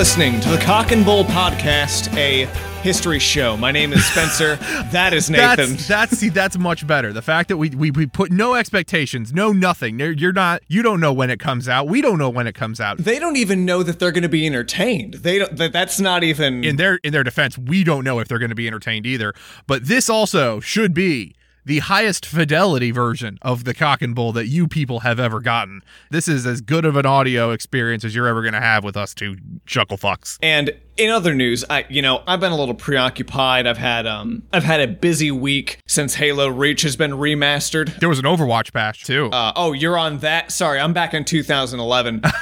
listening to the Cock and Bull Podcast, a history show. My name is Spencer. that is Nathan. That's that's see that's much better. The fact that we we, we put no expectations, no nothing. You're, not you don't know when it comes out. We don't know when it comes out. they don't even know that they're going to be entertained. They don't. That, that's not even. In their in their defense, we don't know if they're going to be entertained either. But this also should be the highest fidelity version of the cock and bull that you people have ever gotten. This is as good of an audio experience as you're ever going to have with us two chuckle fucks. And in other news, I you know I've been a little preoccupied. I've had um I've had a busy week since Halo Reach has been remastered. There was an Overwatch patch too. Uh, oh, you're on that. Sorry, I'm back in 2011.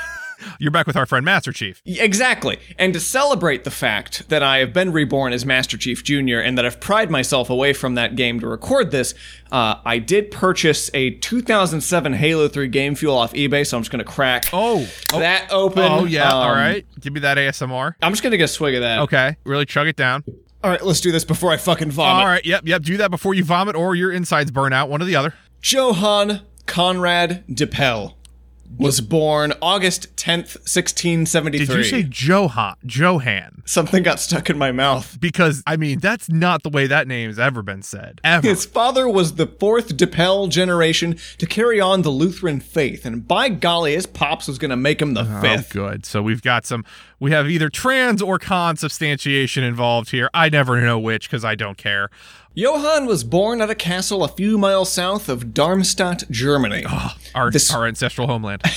you're back with our friend Master Chief. Exactly. And to celebrate the fact that I have been reborn as Master Chief Jr. and that I've pried myself away from that game to record this, uh, I did purchase a 2007 Halo 3 game fuel off eBay, so I'm just going to crack Oh, oh, that open. oh yeah. all Um, right, give me that ASMR. I'm just going to get a swig of that. Okay, really chug it down. All right, let's do this before I fucking vomit. All right, yep, yep. Do that before you vomit or your insides burn out, one or the other. Johann Conrad Dippel was born August 10th, 1673. Did you say Johan? Johan? Something got stuck in my mouth. Because I mean, that's not the way that name's ever been said. Ever. His father was the fourth Dippel generation to carry on the Lutheran faith, and by golly, his pops was going to make him the Oh, fifth. good. So we've got some. We have either trans or consubstantiation involved here. I never know which because I don't care. Johann was born at a castle a few miles south of Darmstadt, Germany. Ah, our This- our ancestral homeland.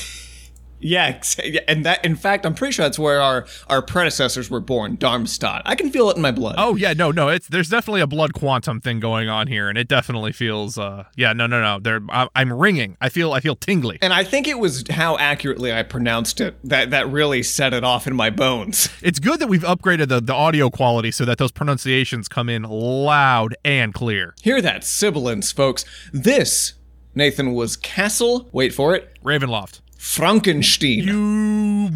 Yeah, and that, in fact, I'm pretty sure that's where our, our predecessors were born, Darmstadt. I can feel it in my blood. oh yeah, no, no. It's there's definitely a blood quantum thing going on here, and it definitely feels. uh Yeah, no, no, no. There, I'm ringing. I feel. I feel tingly. And I think it was how accurately I pronounced it that, that really set it off in my bones. It's good that we've upgraded the, the audio quality so that those pronunciations come in loud and clear. Hear that sibilance, folks. This, Nathan, was Castle, wait for it, Ravenloft. Frankenstein. You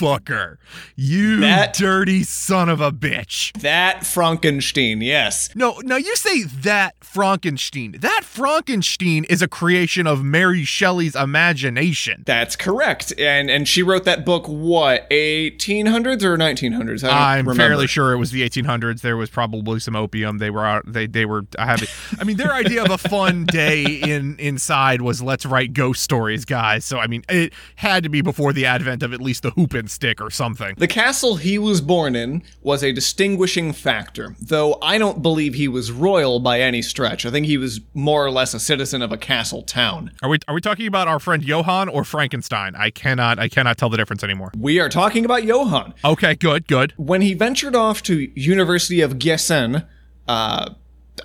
motherfucker. You That- dirty son of a bitch. that Frankenstein, yes. No, now you say that Frankenstein. That Frankenstein is a creation of Mary Shelley's imagination. That's correct. And and she wrote that book, what, 1800s or 1900s? I I'm remember. fairly sure it was the 1800s. There was probably some opium. They were out. They they were having. I mean, their idea of a fun day in inside was let's write ghost stories, guys. So I mean, it had to be before the advent of at least the hoop stick or something. The castle he was born in was a distinguishing factor, though I don't believe he was royal by any stretch. I think he was more or less a citizen of a castle town. Are we are we talking about our friend Johann or Frankenstein? I cannot I cannot tell the difference anymore. We are talking about Johann. Okay, good, good. When he ventured off to University of Gießen, uh,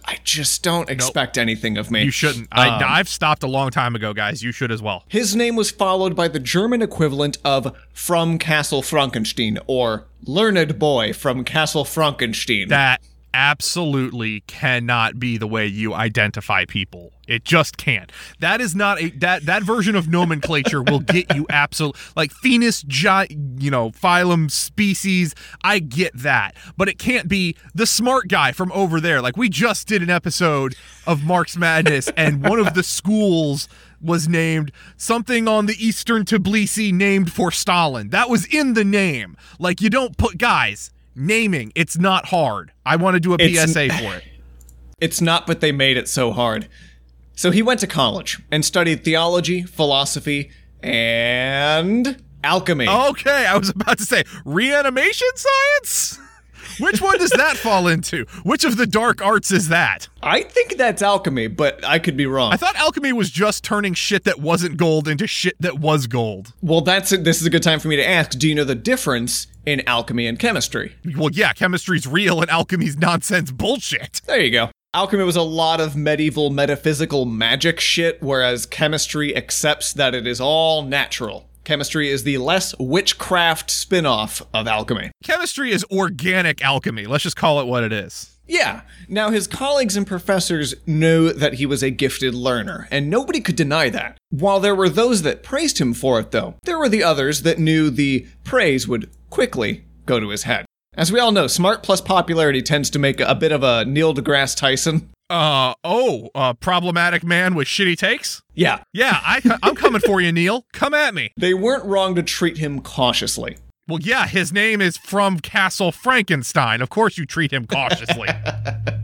I just don't expect anything of me. You shouldn't. I, um, I've stopped a long time ago, guys. You should as well. His name was followed by the German equivalent of From Castle Frankenstein or Learned Boy from Castle Frankenstein. That absolutely cannot be the way you identify people. It just can't. That is not a that that version of nomenclature will get you absolute like genus, gi, you know, phylum, species. I get that, but it can't be the smart guy from over there. Like we just did an episode of Mark's Madness, and one of the schools was named something on the Eastern Tbilisi named for Stalin. That was in the name. Like you don't put guys naming. It's not hard. I want to do a It's- PSA for it. It's not, but they made it so hard. So he went to college and studied theology, philosophy, and alchemy. Okay, I was about to say reanimation science. Which one does that fall into? Which of the dark arts is that? I think that's alchemy, but I could be wrong. I thought alchemy was just turning shit that wasn't gold into shit that was gold. well, that's it. This is a good time for me to ask do you know the difference in alchemy and chemistry? Well, yeah, chemistry's real and alchemy's nonsense bullshit. There you go. Alchemy was a lot of medieval metaphysical magic shit, whereas chemistry accepts that it is all natural. Chemistry is the less witchcraft spin off of alchemy. Chemistry is organic alchemy. Let's just call it what it is. Yeah. Now, his colleagues and professors knew that he was a gifted learner, and nobody could deny that. While there were those that praised him for it, though, there were the others that knew the praise would quickly go to his head. As we all know, smart plus popularity tends to make a bit of a Neil deGrasse Tyson. Uh oh, uh, problematic man with shitty takes. Yeah, Yeah, I, I'm coming for you, Neil. Come at me. they weren't wrong to treat him cautiously. Well, yeah, his name is from Castle Frankenstein. Of course, you treat him cautiously.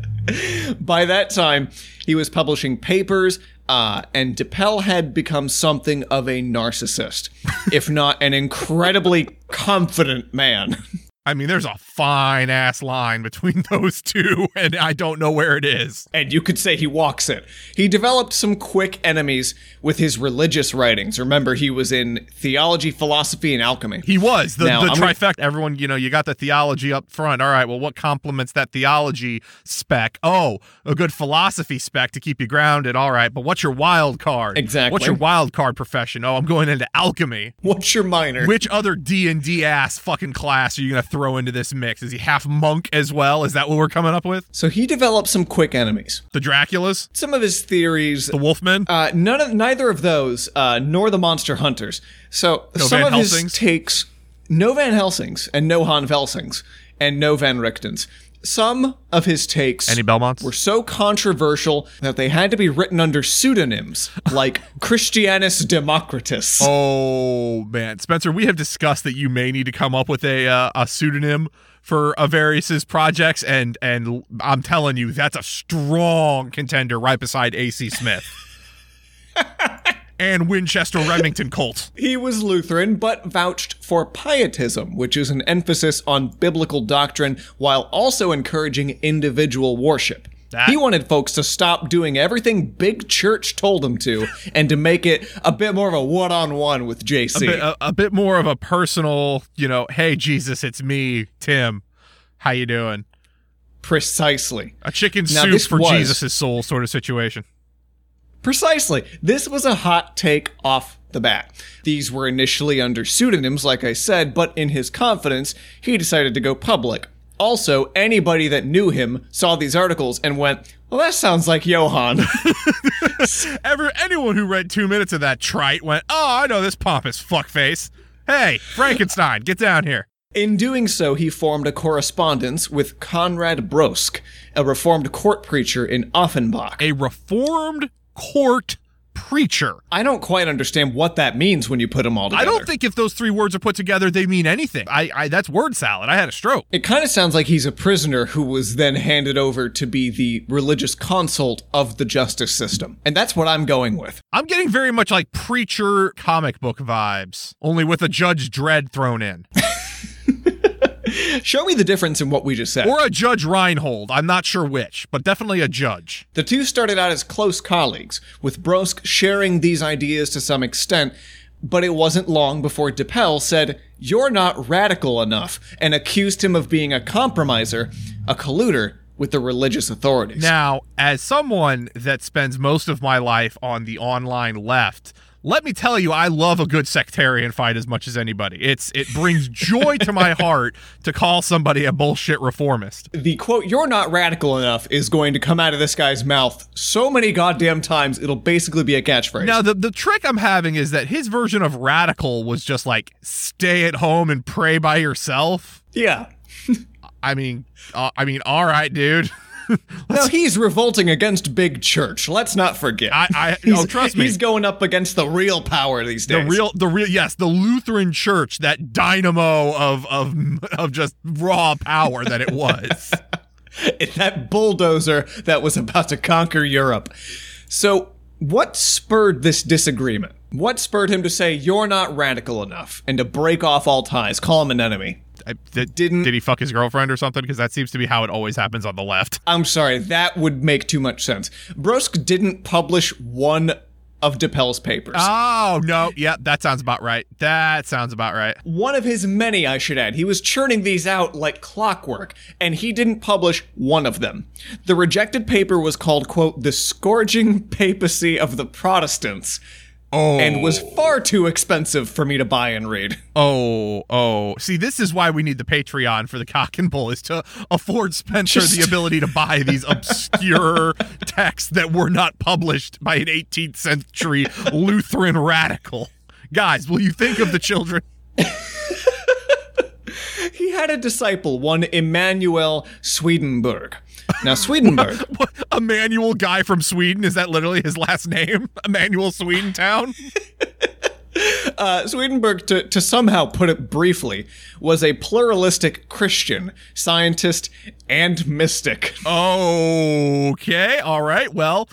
By that time, he was publishing papers, uh, and Dippel had become something of a narcissist, if not an incredibly confident man. I mean, there's a fine ass line between those two, and I don't know where it is. And you could say he walks it. He developed some quick enemies with his religious writings. Remember, he was in theology, philosophy, and alchemy. He was the, Now, the I'm gonna- trifecta. Everyone, you know, you got the theology up front. All right, well, what complements that theology spec? Oh, a good philosophy spec to keep you grounded. All right, but what's your wild card? Exactly. What's your wild card profession? Oh, I'm going into alchemy. What's your minor? Which other D and D ass fucking class are you gonna throw into this mix? Is he half monk as well? Is that what we're coming up with? so he developed some quick enemies. The Draculas, Some of his theories the Wolfmen. Uh, none of neither of those, uh, nor the Monster Hunters. So No some Van of his Helsings? takes, no Van Helsings and no Han Velsings and no Van Richtens. Some of his takes Any Belmonts? were so controversial that they had to be written under pseudonyms, like Christianus Democritus. Oh man, Spencer, we have discussed that you may need to come up with a uh, a pseudonym for Avarius's projects, and and I'm telling you, that's a strong contender right beside AC Smith and Winchester Remington Colt. He was Lutheran, but vouched for pietism, which is an emphasis on biblical doctrine while also encouraging individual worship. That- He wanted folks to stop doing everything big church told them to and to make it a bit more of a one on one with JC. bit- a, a bit more of a personal, you know, hey Jesus, it's me, Tim. How you doing? Precisely. A chicken soup for was- Jesus' soul sort of situation. Precisely. This was a hot take off the bat. These were initially under pseudonyms, like I said, but in his confidence, he decided to go public. Also, anybody that knew him saw these articles and went, well, that sounds like Johann. Ever anyone who read two minutes of that trite went, "Oh, I know this pompous fuckface." Hey, Frankenstein, get down here. In doing so, he formed a correspondence with Conrad Brosk, a reformed court preacher in Offenbach. A reformed court preacher. I don't quite understand what that means when you put them all together. I don't think if those three words are put together, they mean anything. I, I that's word salad. I had a stroke. It kind of sounds like he's a prisoner who was then handed over to be the religious consult of the justice system. And that's what I'm going with. I'm getting very much like preacher comic book vibes, only with a Judge Dredd thrown in, Show me the difference in what we just said. or a Judge Reinhold. I'm not sure which, but definitely a judge. The two started out as close colleagues, with Brosk sharing these ideas to some extent, but it wasn't long before Dippel said, You're not radical enough, and accused him of being a compromiser, a colluder with the religious authorities. Now, as someone that spends most of my life on the online left, let me tell you, I love a good sectarian fight as much as anybody. It's it brings joy to my heart to call somebody a bullshit reformist. the quote, You're not radical enough, is going to come out of this guy's mouth so many goddamn times, it'll basically be a catchphrase. Now, the the trick I'm having is that his version of radical was just like stay at home and pray by yourself. yeah. I mean, uh, I mean, all right, dude. Now he's revolting against big church. Let's not forget. I, I He's- oh, trust me. He's going up against the real power these days. the real, the real, yes, the Lutheran Church, that dynamo of of of just raw power that it was. that bulldozer that was about to conquer Europe. So, what spurred this disagreement? What spurred him to say you're not radical enough and to break off all ties, call him an enemy? I, did, Didn't- did he fuck his girlfriend or something? Because that seems to be how it always happens on the left. I'm sorry, that would make too much sense. Brosk didn't publish one of Dippel's papers. Oh no, yeah, that sounds about right. That sounds about right. one of his many, I should add. He was churning these out like clockwork, and he didn't publish one of them. The rejected paper was called, quote, The Scourging Papacy of the Protestants, Oh, and was far too expensive for me to buy and read. oh, oh. See, this is why we need the Patreon for the cock and bull is to afford Spencer Just- the ability to buy these obscure texts that were not published by an 18th century Lutheran radical. Guys, will you think of the children? He had a disciple, one Emmanuel Swedenborg. Now, Swedenborg, What, Emmanuel guy from Sweden? Is that literally his last name? Emmanuel Swedentown? Uh, Swedenborg, to, to somehow put it briefly, was a pluralistic Christian, scientist, and mystic. Okay, all right. Well,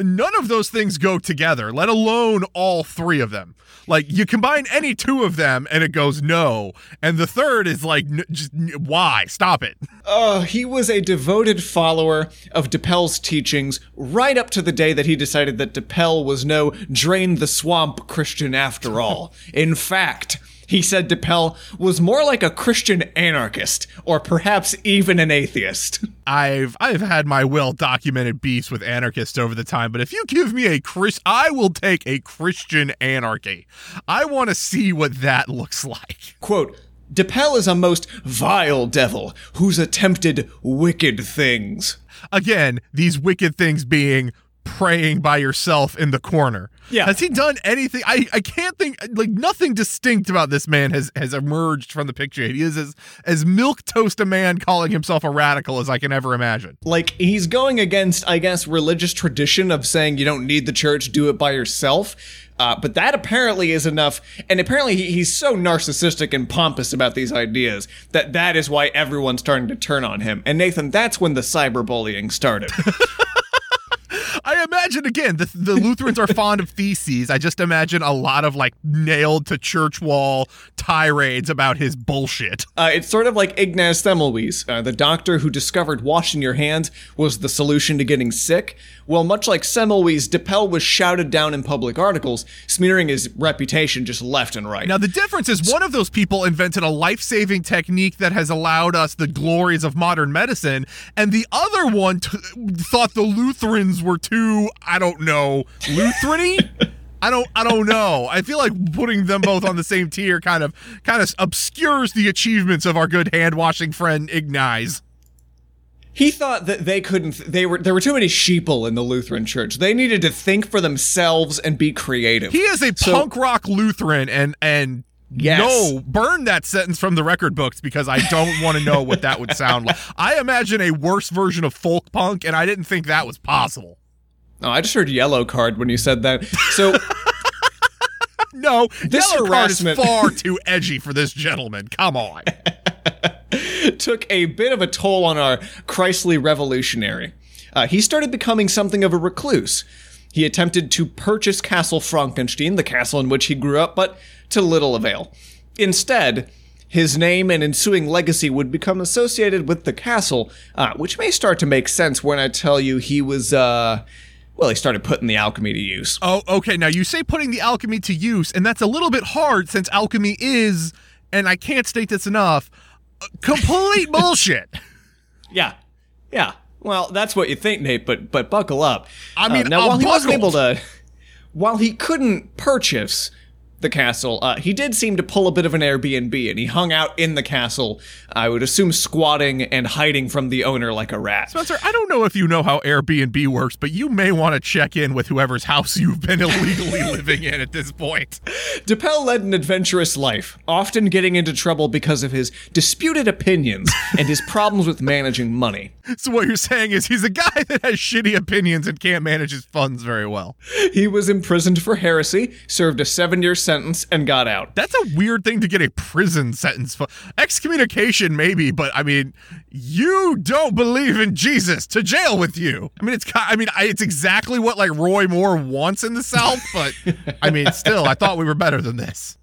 none of those things go together, let alone all three of them. Like you combine any two of them and it goes no, and the third is like n- just n- why? Stop it. Oh, he was a devoted follower of Dippel's teachings right up to the day that he decided that Dippel was no drain the swamp Christian after all. In fact, he said Dippel was more like a Christian anarchist, or perhaps even an atheist. I've I've had my well documented beefs with anarchists over the time, but if you give me a Chris, I will take a Christian anarchy. I want to see what that looks like. Quote, Dippel is a most vile devil who's attempted wicked things. Again, these wicked things being praying by yourself in the corner. Yeah. Has he done anything? I, I can't think like nothing distinct about this man has has emerged from the picture. He is as as milk toast a man calling himself a radical as I can ever imagine. Like, he's going against, I guess, religious tradition of saying you don't need the church, do it by yourself. Uh, but that apparently is enough. And apparently, he, he's so narcissistic and pompous about these ideas that that is why everyone's starting to turn on him. And Nathan, that's when the cyberbullying started. I imagine again the, the Lutherans are fond of theses. I just imagine a lot of like nailed to church wall tirades about his bullshit. Uh, it's sort of like Ignaz Semmelweis, uh, the doctor who discovered washing your hands was the solution to getting sick. Well, much like Semmelweis, Dippel was shouted down in public articles, smearing his reputation just left and right. Now the difference is one of those people invented a life-saving technique that has allowed us the glories of modern medicine, and the other one t- thought the Lutherans were too I don't know Lutherany. I don't I don't know. I feel like putting them both on the same tier kind of kind of obscures the achievements of our good hand washing friend Ignaz. He thought that they couldn't. They were there were too many sheeple in the Lutheran Church. They needed to think for themselves and be creative. He is a So- punk rock Lutheran and and Yes. no, burn that sentence from the record books because I don't want to know what that would sound like. I imagine a worse version of folk punk, and I didn't think that was possible. Oh, I just heard Yellowcard when you said that. So No, This Yellowcard is harassment- far too edgy for this gentleman. Come on. took a bit of a toll on our Christly revolutionary. Uh, he started becoming something of a recluse. He attempted to purchase Castle Frankenstein, the castle in which he grew up, but to little avail. Instead, his name and ensuing legacy would become associated with the castle, uh, which may start to make sense when I tell you he was, uh, well, he started putting the alchemy to use. Oh, okay. Now you say putting the alchemy to use, and that's a little bit hard since alchemy is, and I can't state this enough, complete bullshit. Yeah, yeah. Well, that's what you think, Nate. But but buckle up. I mean, Uh, now I'm while he wasn't able to, while he couldn't purchase the castle, uh, he did seem to pull a bit of an Airbnb, and he hung out in the castle. I would assume squatting and hiding from the owner like a rat. Spencer, I don't know if you know how Airbnb works, but you may want to check in with whoever's house you've been illegally living in at this point. Dippel led an adventurous life, often getting into trouble because of his disputed opinions and his problems with managing money. So what you're saying is he's a guy that has shitty opinions and can't manage his funds very well. He was imprisoned for heresy, served a seven-year sentence, and got out. That's a weird thing to get a prison sentence for. Excommunication, maybe, but I mean, you don't believe in Jesus to jail with you. I mean, it's I mean, I, it's exactly what like Roy Moore wants in the South, but I mean, still, I thought we were better than this.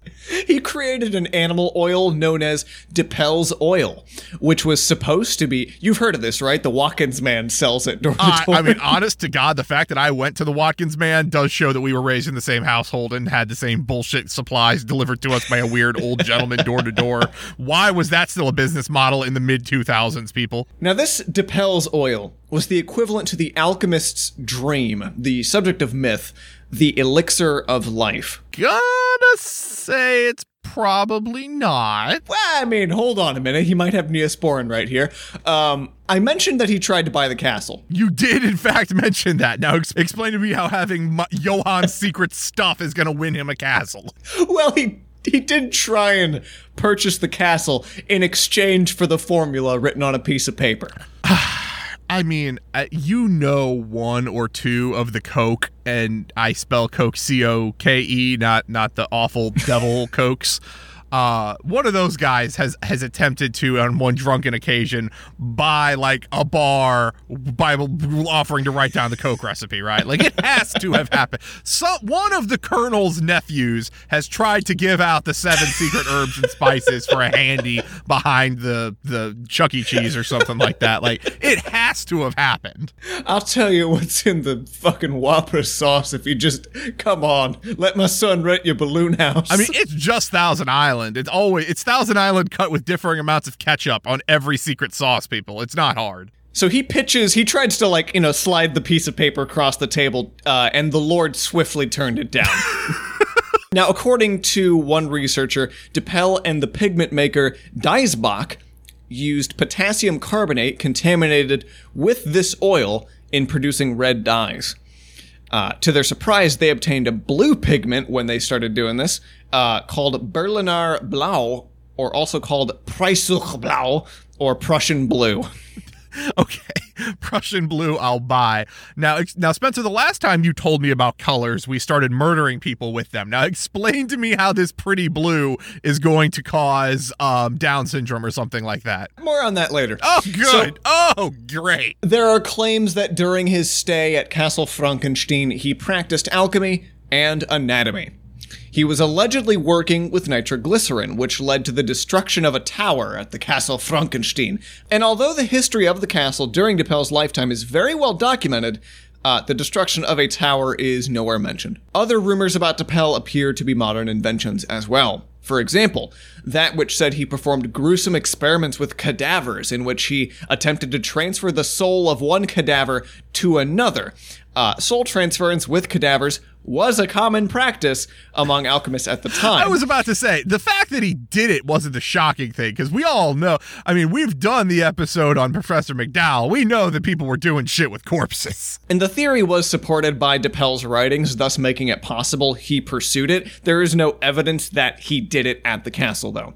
He created an animal oil known as Dippel's oil, which was supposed to be. You've heard of this, right? The Watkins man sells it door I, door. I mean, honest to God, the fact that I went to the Watkins man does show that we were raised in the same household and had the same bullshit supplies delivered to us by a weird old gentleman door to door. Why was that still a business model in the mid 2000s, people? now, this Dippel's oil was the equivalent to the alchemist's dream, the subject of myth, the elixir of life. Gotta say it's probably not. Well, I mean, hold on a minute. He might have Neosporin right here. Um, I mentioned that he tried to buy the castle. You did, in fact, mention that. Now, ex- explain to me how having Mo- Johan's secret stuff is gonna win him a castle. Well, he he did try and purchase the castle in exchange for the formula written on a piece of paper. I mean, you know one or two of the Coke, and I spell Coke C O K E, not not the awful devil Cokes. Uh, one of those guys has has attempted to, on one drunken occasion, buy like a bar by offering to write down the Coke recipe. Right, like it has to have happened. So one of the Colonel's nephews has tried to give out the seven secret herbs and spices for a handy behind the the Chuck E. Cheese or something like that. Like it has to have happened. I'll tell you what's in the fucking Whopper sauce if you just come on, let my son rent your balloon house. I mean, it's just Thousand Island. It's always it's Thousand Island cut with differing amounts of ketchup on every secret sauce. People, it's not hard. So he pitches, he tries to, like, you know, slide the piece of paper across the table, uh, and the Lord swiftly turned it down. now, according to one researcher, DePel and the pigment maker Diesbach used potassium carbonate contaminated with this oil in producing red dyes. Uh, to their surprise, they obtained a blue pigment when they started doing this, uh, called Berliner Blau, or also called Preußisch Blau, or Prussian Blue. okay, Prussian blue, I'll buy. Now, now, Spencer, the last time you told me about colors, we started murdering people with them. Now, explain to me how this pretty blue is going to cause um, Down syndrome or something like that. More on that later. Oh, good. So, oh, great. There are claims that during his stay at Castle Frankenstein, he practiced alchemy and anatomy. He was allegedly working with nitroglycerin, which led to the destruction of a tower at the Castle Frankenstein. And although the history of the castle during Dippel's lifetime is very well documented, uh, the destruction of a tower is nowhere mentioned. Other rumors about Dippel appear to be modern inventions as well. For example, that which said he performed gruesome experiments with cadavers in which he attempted to transfer the soul of one cadaver to another. Uh, soul transference with cadavers was a common practice among alchemists at the time. I was about to say the fact that he did it wasn't the shocking thing because we all know. I mean, we've done the episode on Professor McDowell. We know that people were doing shit with corpses. And the theory was supported by Dippel's writings, thus making it possible he pursued it. There is no evidence that he did it at the castle, though.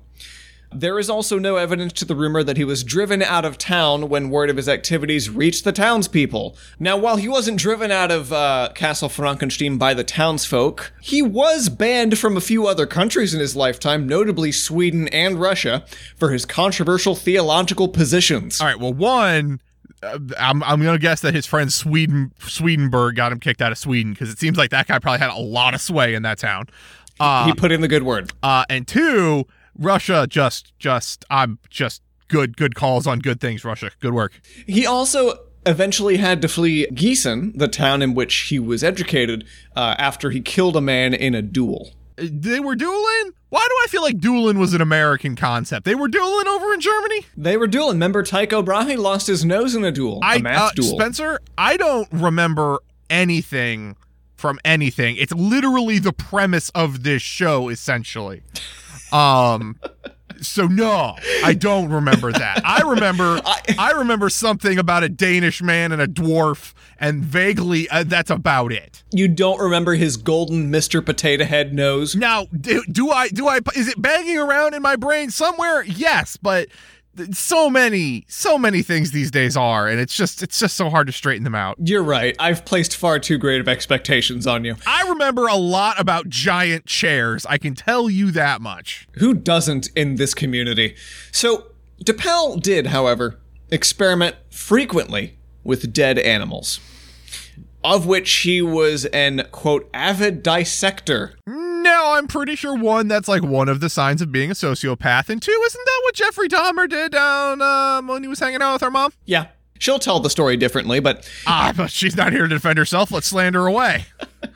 There is also no evidence to the rumor that he was driven out of town when word of his activities reached the townspeople. Now, while he wasn't driven out of uh, Castle Frankenstein by the townsfolk, he was banned from a few other countries in his lifetime, notably Sweden and Russia, for his controversial theological positions. All right, well, one. Uh, I'm, I'm gonna guess that his friend Sweden Swedenberg got him kicked out of Sweden because it seems like that guy probably had a lot of sway in that town. Uh, he put in the good word. Uh, and two, Russia just just I'm just good good calls on good things Russia. Good work. He also eventually had to flee Gießen, the town in which he was educated, uh, after he killed a man in a duel. They were dueling? Why do I feel like dueling was an American concept? They were dueling over in Germany? They were dueling. Remember Tycho Brahe lost his nose in a duel, I, a math uh, duel. Spencer, I don't remember anything from anything. It's literally the premise of this show, essentially. Um, so no, I don't remember that. I remember I remember something about a Danish man and a dwarf, and vaguely uh, that's about it. You don't remember his golden Mr. Potato Head nose? Now, do, do I? Do I? Is it banging around in my brain somewhere? Yes, but so many so many things these days are and it's just it's just so hard to straighten them out. You're right. I've placed far too great of expectations on you. I remember a lot about giant chairs i can tell you that much. Who doesn't in this community? So Dippel did however experiment frequently with dead animals of which he was an quote avid dissector hmm. No, I'm pretty sure one, that's like one of the signs of being a sociopath, and two, isn't that what Jeffrey Dahmer did down um, when he was hanging out with her mom? Yeah. She'll tell the story differently, but ah, but she's not here to defend herself. Let's slander away.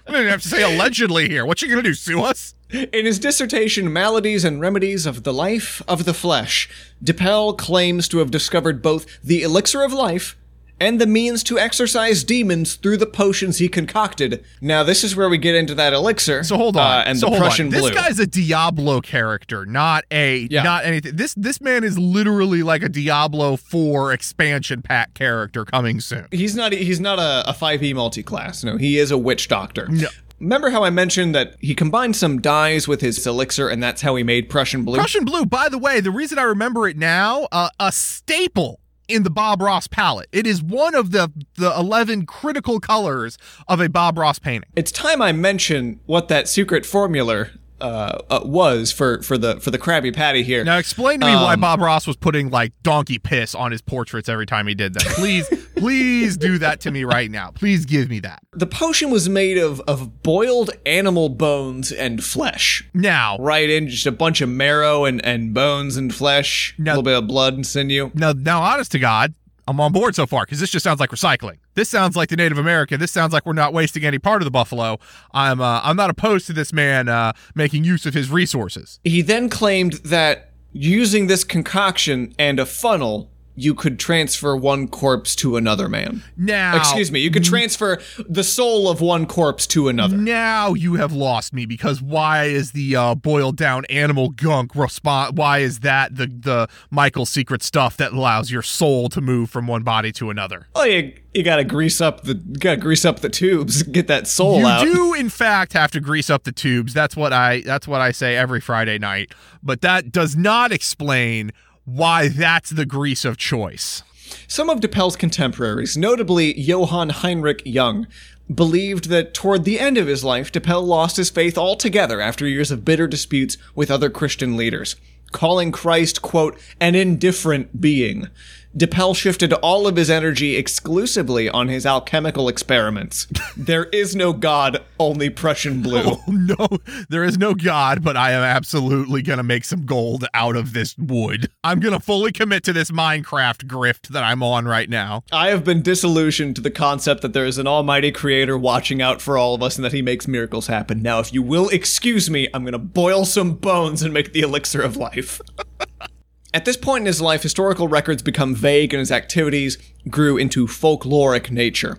we don't have to say allegedly here. What's she gonna do? Sue us? In his dissertation, Maladies and Remedies of the Life of the Flesh, Dippel claims to have discovered both the elixir of life and the means to exorcise demons through the potions he concocted. Now, this is where we get into that elixir. So hold on, uh, and so the Prussian blue. This blue. guy's a Diablo character, not a yeah. not anything. This this man is literally like a Diablo Four expansion pack character coming soon. He's not he's not a, a 5e multi-class. No, he is a witch doctor. No. Remember how I mentioned that he combined some dyes with his elixir, and that's how he made Prussian blue. Prussian blue. By the way, the reason I remember it now, uh, a staple in the Bob Ross palette. It is one of the the 11 critical colors of a Bob Ross painting. It's time I mention what that secret formula uh, uh, was for for the for the Krabby Patty here. Now explain to me why Um, Bob Ross was putting like donkey piss on his portraits every time he did that. Please, please do that to me right now. Please give me that. The potion was made of of boiled animal bones and flesh. Now, Right in just a bunch of marrow and, and bones and flesh, a little bit of blood and sinew. now, now, honest to God, I'm on board so far because this just sounds like recycling. This sounds like the Native American. This sounds like we're not wasting any part of the buffalo. I'm, uh, I'm not opposed to this man uh, making use of his resources. He then claimed that using this concoction and a funnel, you could transfer one corpse to another man. Now, Excuse me, you could transfer the soul of one corpse to another. Now you have lost me because why is the uh, boiled down animal gunk respond? Why is that the the Michael secret stuff that allows your soul to move from one body to another? Oh, you, you gotta grease up the gotta grease up the tubes, get that soul you out. You do in fact have to grease up the tubes. That's what I that's what I say every Friday night. But that does not explain why that's the grease of choice. Some of Dippel's contemporaries, notably Johann Heinrich Jung, believed that toward the end of his life, Dippel lost his faith altogether after years of bitter disputes with other Christian leaders, calling Christ, quote, an indifferent being. Dippel shifted all of his energy exclusively on his alchemical experiments. there is no God, only Prussian blue. Oh, no, there is no God, but I am absolutely going to make some gold out of this wood. I'm going to fully commit to this Minecraft grift that I'm on right now. I have been disillusioned to the concept that there is an almighty creator watching out for all of us and that he makes miracles happen. Now, if you will excuse me, I'm going to boil some bones and make the elixir of life. At this point in his life, historical records become vague and his activities grew into folkloric nature.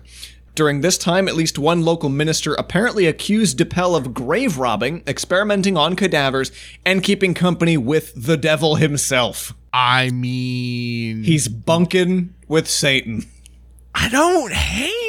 During this time, at least one local minister apparently accused Dippel of grave robbing, experimenting on cadavers, and keeping company with the devil himself. I mean, He's bunking with Satan. I don't hate.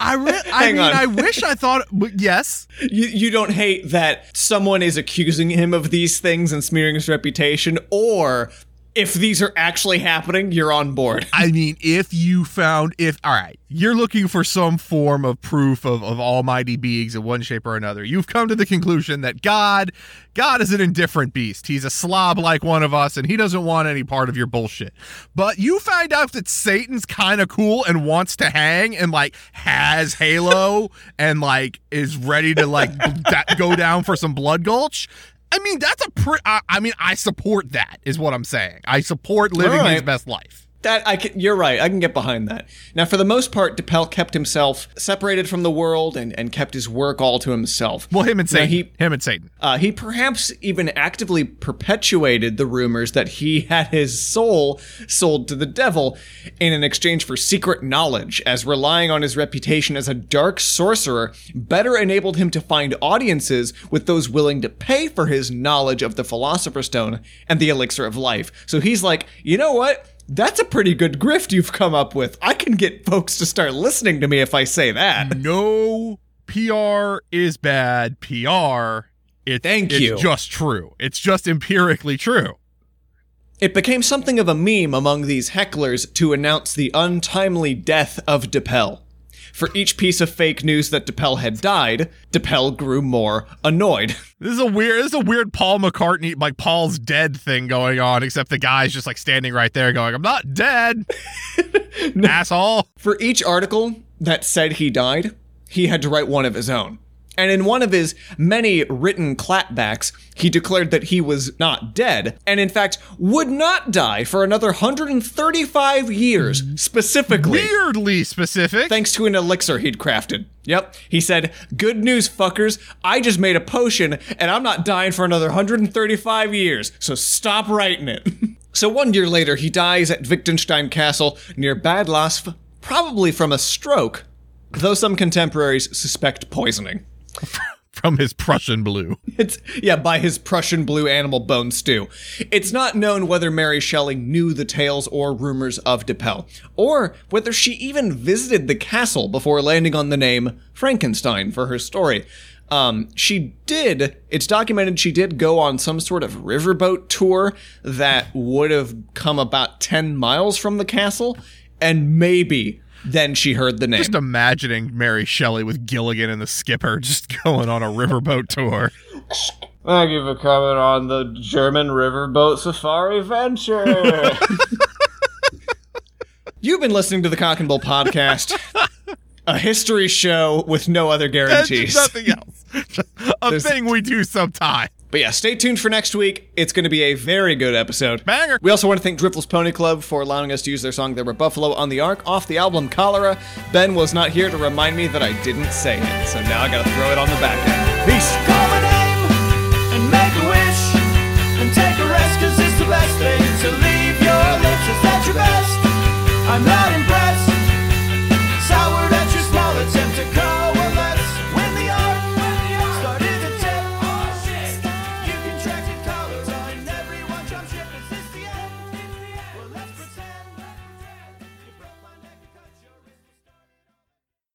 I re- I mean, on. I wish I thought. But yes, You, you don't hate that someone is accusing him of these things and smearing his reputation, or if these are actually happening, you're on board. I mean, if you found if all right, you're looking for some form of proof of, of almighty beings in one shape or another. You've come to the conclusion that God, God is an indifferent beast. He's a slob like one of us, and he doesn't want any part of your bullshit. But you find out that Satan's kind of cool and wants to hang and like has Halo and like is ready to like da- go down for some blood gulch. I mean, that's a pre. I, I mean, I support that. Is what I'm saying. I support living All his best life. That I can, you're right. I can get behind that. Now, for the most part, Dippel kept himself separated from the world and, and kept his work all to himself. Well, him and Now, Satan. he him and Satan. Uh, he perhaps even actively perpetuated the rumors that he had his soul sold to the devil in an exchange for secret knowledge, as relying on his reputation as a dark sorcerer better enabled him to find audiences with those willing to pay for his knowledge of the Philosopher's Stone and the Elixir of Life. So he's like, you know what? That's a pretty good grift you've come up with. I can get folks to start listening to me if I say that. No PR is bad. PR. It, Thank it's you. just true. It's just empirically true. It became something of a meme among these hecklers to announce the untimely death of Dippel. For each piece of fake news that Dippel had died, Dippel grew more annoyed. This is a weird. This is a weird Paul McCartney, like Paul's dead thing going on. Except the guy's just like standing right there, going, "I'm not dead, asshole." For each article that said he died, he had to write one of his own. And in one of his many written clapbacks, he declared that he was not dead, and in fact would not die for another 135 years, specifically. Weirdly specific. thanks to an elixir he'd crafted. Yep. He said, Good news, fuckers. I just made a potion and I'm not dying for another 135 years, so stop writing it. so one year later, he dies at Wittgenstein Castle near Bad Laasphe, probably from a stroke, though some contemporaries suspect poisoning. from his Prussian blue. It's yeah, by his Prussian blue animal bone stew. It's not known whether Mary Shelley knew the tales or rumors of Dippel, or whether she even visited the castle before landing on the name Frankenstein for her story. Um, she did, it's documented she did go on some sort of riverboat tour that would have come about 10 miles from the castle, and maybe then she heard the name. Just imagining Mary Shelley with Gilligan and the skipper just going on a riverboat tour. Thank you for coming on the German riverboat safari venture. You've been listening to the Cock and Bull podcast, a history show with no other That's guarantees. nothing else. a There's- thing we do sometime. But yeah, stay tuned for next week. It's going to be a very good episode. Banger. We also want to thank Driftless Pony Club for allowing us to use their song There Were Buffalo on the Ark off the album Cholera. Ben was not here to remind me that I didn't say it, so now I gotta throw it on the back end. Peace. Call my name and make a wish and take a rest, cause it's the best thing to leave your lips. Is that your best? I'm not